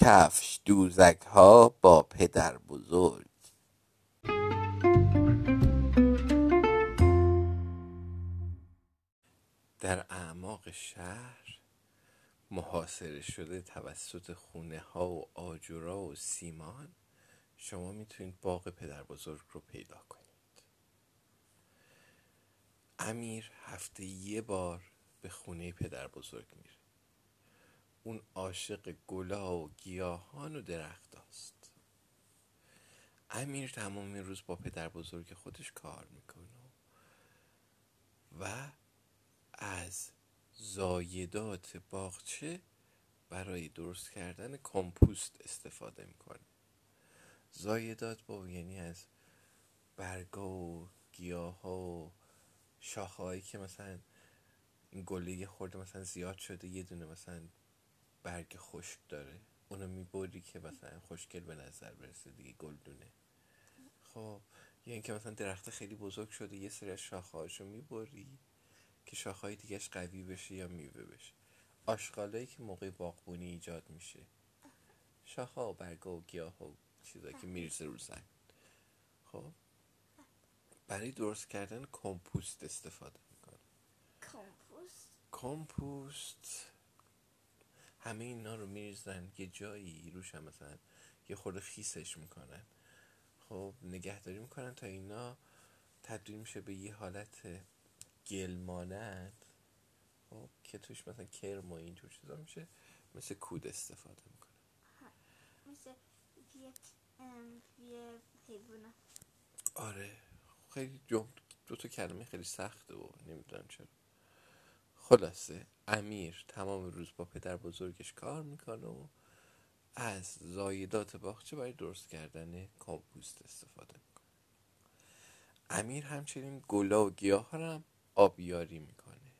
کفش دوزک ها با پدر بزرگ. در اعماق شهر محاصره شده توسط خونه ها و آجورا و سیمان شما می‌تونید باغ پدر بزرگ رو پیدا کنید. امیر هفته یه بار به خونه پدر بزرگ میره. اون عاشق گلا و گیاهان و درخت است امیر تمام روز با پدر بزرگ خودش کار می‌کنه. و از زایدات باغچه برای درست کردن کمپوست استفاده می‌کنه. زایدات با یعنی از برگا و گیاه ها و شاخهایی که مثلا این گله یه خورده مثلا زیاد شده یه دونه مثلا برگ خشک داره. اونو می‌بری که مثلا خوشگل به نظر برسه دیگه گلدونه. خب یا اینکه مثلا درخت خیلی بزرگ شده یه سری از شاخهاشو می‌بری که شاخهای دیگهش قوی بشه یا میوه بشه. آشغالایی که موقع باغبونی ایجاد میشه. شاخه و برگا و گیاه و چیزایی که می‌رسه رو زن خب برای درست کردن کمپوست استفاده می‌کنه کمپوست؟ کمپوست همه اینا رو میریزن یه جایی روش هم مثلا یه خورده خیسش می‌کنن. خب نگهداری می‌کنن تا اینا تبدیل میشه به یه حالت گل مانند خب که توش مثلا کرم و اینجور چیزا میشه مثل کود استفاده می‌کنه مثل یه آره خیلی جم... دو تا کلمه خیلی سخته و نمی‌دونم چرا. خلاصه امیر تمام روز با پدر بزرگش کار می‌کنه و از زایدات باغچه برای درست کردن کامپوست استفاده می‌کنه. امیر همچنین گلا و گیاه رو هم آبیاری می‌کنه.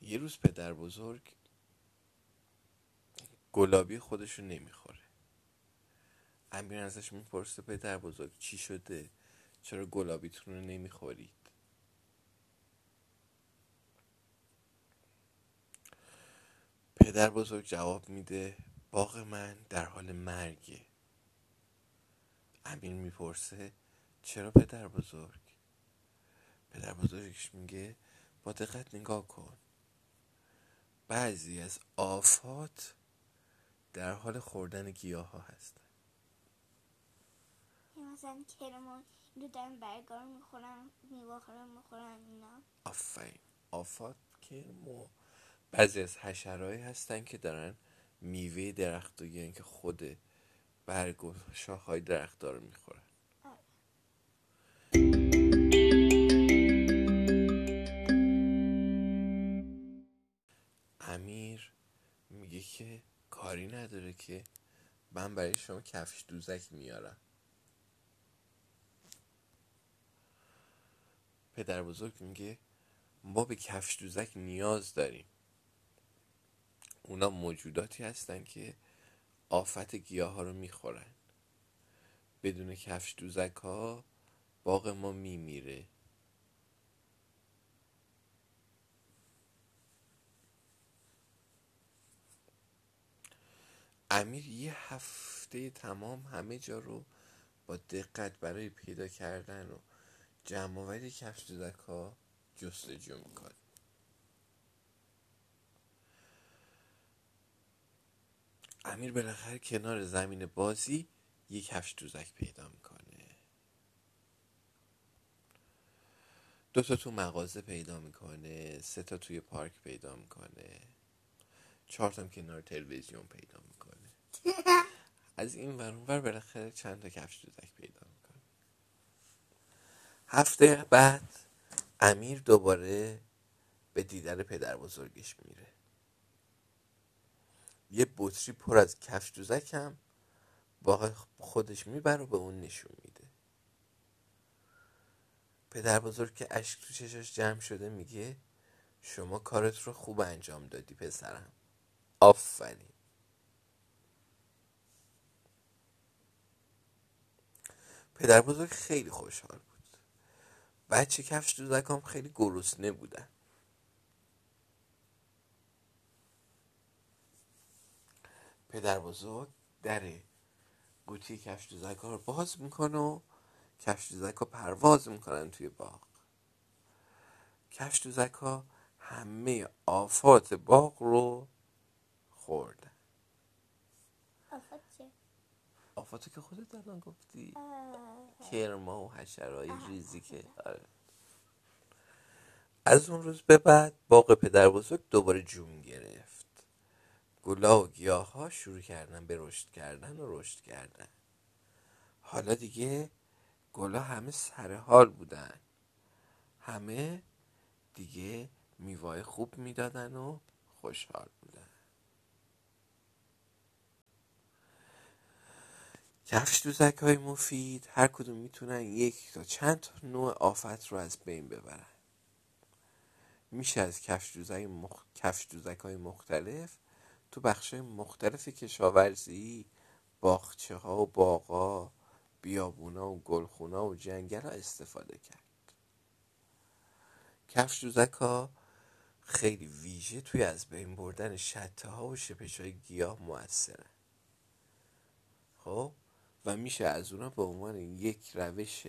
یه روز پدر بزرگ گلابی خودشو نمی‌خوره. امیر ازش می‌پرسه پدر بزرگ چی شده؟ چرا گلابیتون رو نمی‌خورید پدر بزرگ جواب میده باغ من در حال مرگه. امیر می‌پرسه چرا پدر بزرگ؟ پدر بزرگش میگه با دقت نگاه کن. بعضی از آفات در حال خوردن گیاه ها هستن. یه مثلا کرم رو دارن برگار می‌خورن میواخرن می‌خورن اینا. آفرین. آفات که مو بعضی از حشرهایی هستن که دارن میوه درخت و یعنی که خود برگ و شاخهای درخت رو می‌خورن. امیر میگه که کاری نداره که من برای شما کفش دوزک میارم پدر بزرگ میگه ما به کفش دوزک نیاز داریم اونا موجوداتی هستن که آفت گیاه ها رو می‌خورن. بدون کفش دوزک ها باغ ما میمیره. امیر یه هفته تمام همه جا رو با دقت برای پیدا کردن و جمع آوری کفش دوزک ها جستجو می‌کنه. امیر بالاخره کنار زمین بازی یه کفش دوزک پیدا می‌کنه. دو تا تو مغازه پیدا می‌کنه سه تا توی پارک پیدا می‌کنه. چهار تا کنار تلویزیون پیدا می‌کنه. از این ور اون ور بالاخره چند تا کفش دوزک پیدا می‌کنه. هفته بعد امیر دوباره به دیدن پدر بزرگش میره. یه بطری پر از کفش دوزک هم با خودش می‌بره و به اون نشون میده. پدر بزرگ که اشک تو چشاش جمع شده میگه شما کارت رو خوب انجام دادی پسرم. آفرین. پدر بزرگ خیلی خوشحال بود. بچه کفش دوزک هم خیلی گرسنه بودن. پدر بزرگ در قوطی کفش دوزک رو باز می‌کنه و کفش دوزک پرواز می‌کنن توی باغ. کفش دوزک همه آفات باغ رو چه؟ آفاتو که خودت الان گفتی. کرما و حشرهای ریزی که آره. از اون روز به بعد باغ پدر بزرگ دوباره جون گرفت. گلا و گیاه ها شروع کردن به رشد کردن و رشد کردن. حالا دیگه گلا همه سر حال بودن. همه دیگه میوای خوب می‌دادن و خوشحال بودن. کفش دوزک های مفید هر کدوم می‌تونن یک تا چند نوع آفت رو از بین ببرن. میشه از کفش دوزک, مخ... کفش دوزک های مختلف تو بخش مختلف کشاورزی باخچه ها و باغا بیابونا و گلخونا و جنگل ها استفاده کرد. کفش دوزک ها خیلی ویژه توی از بین بردن شته ها و شپش های گیاه موثرن خب؟ و میشه از اونا به عنوان یک روش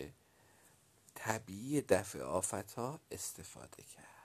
طبیعی دفع آفت ها استفاده کرد.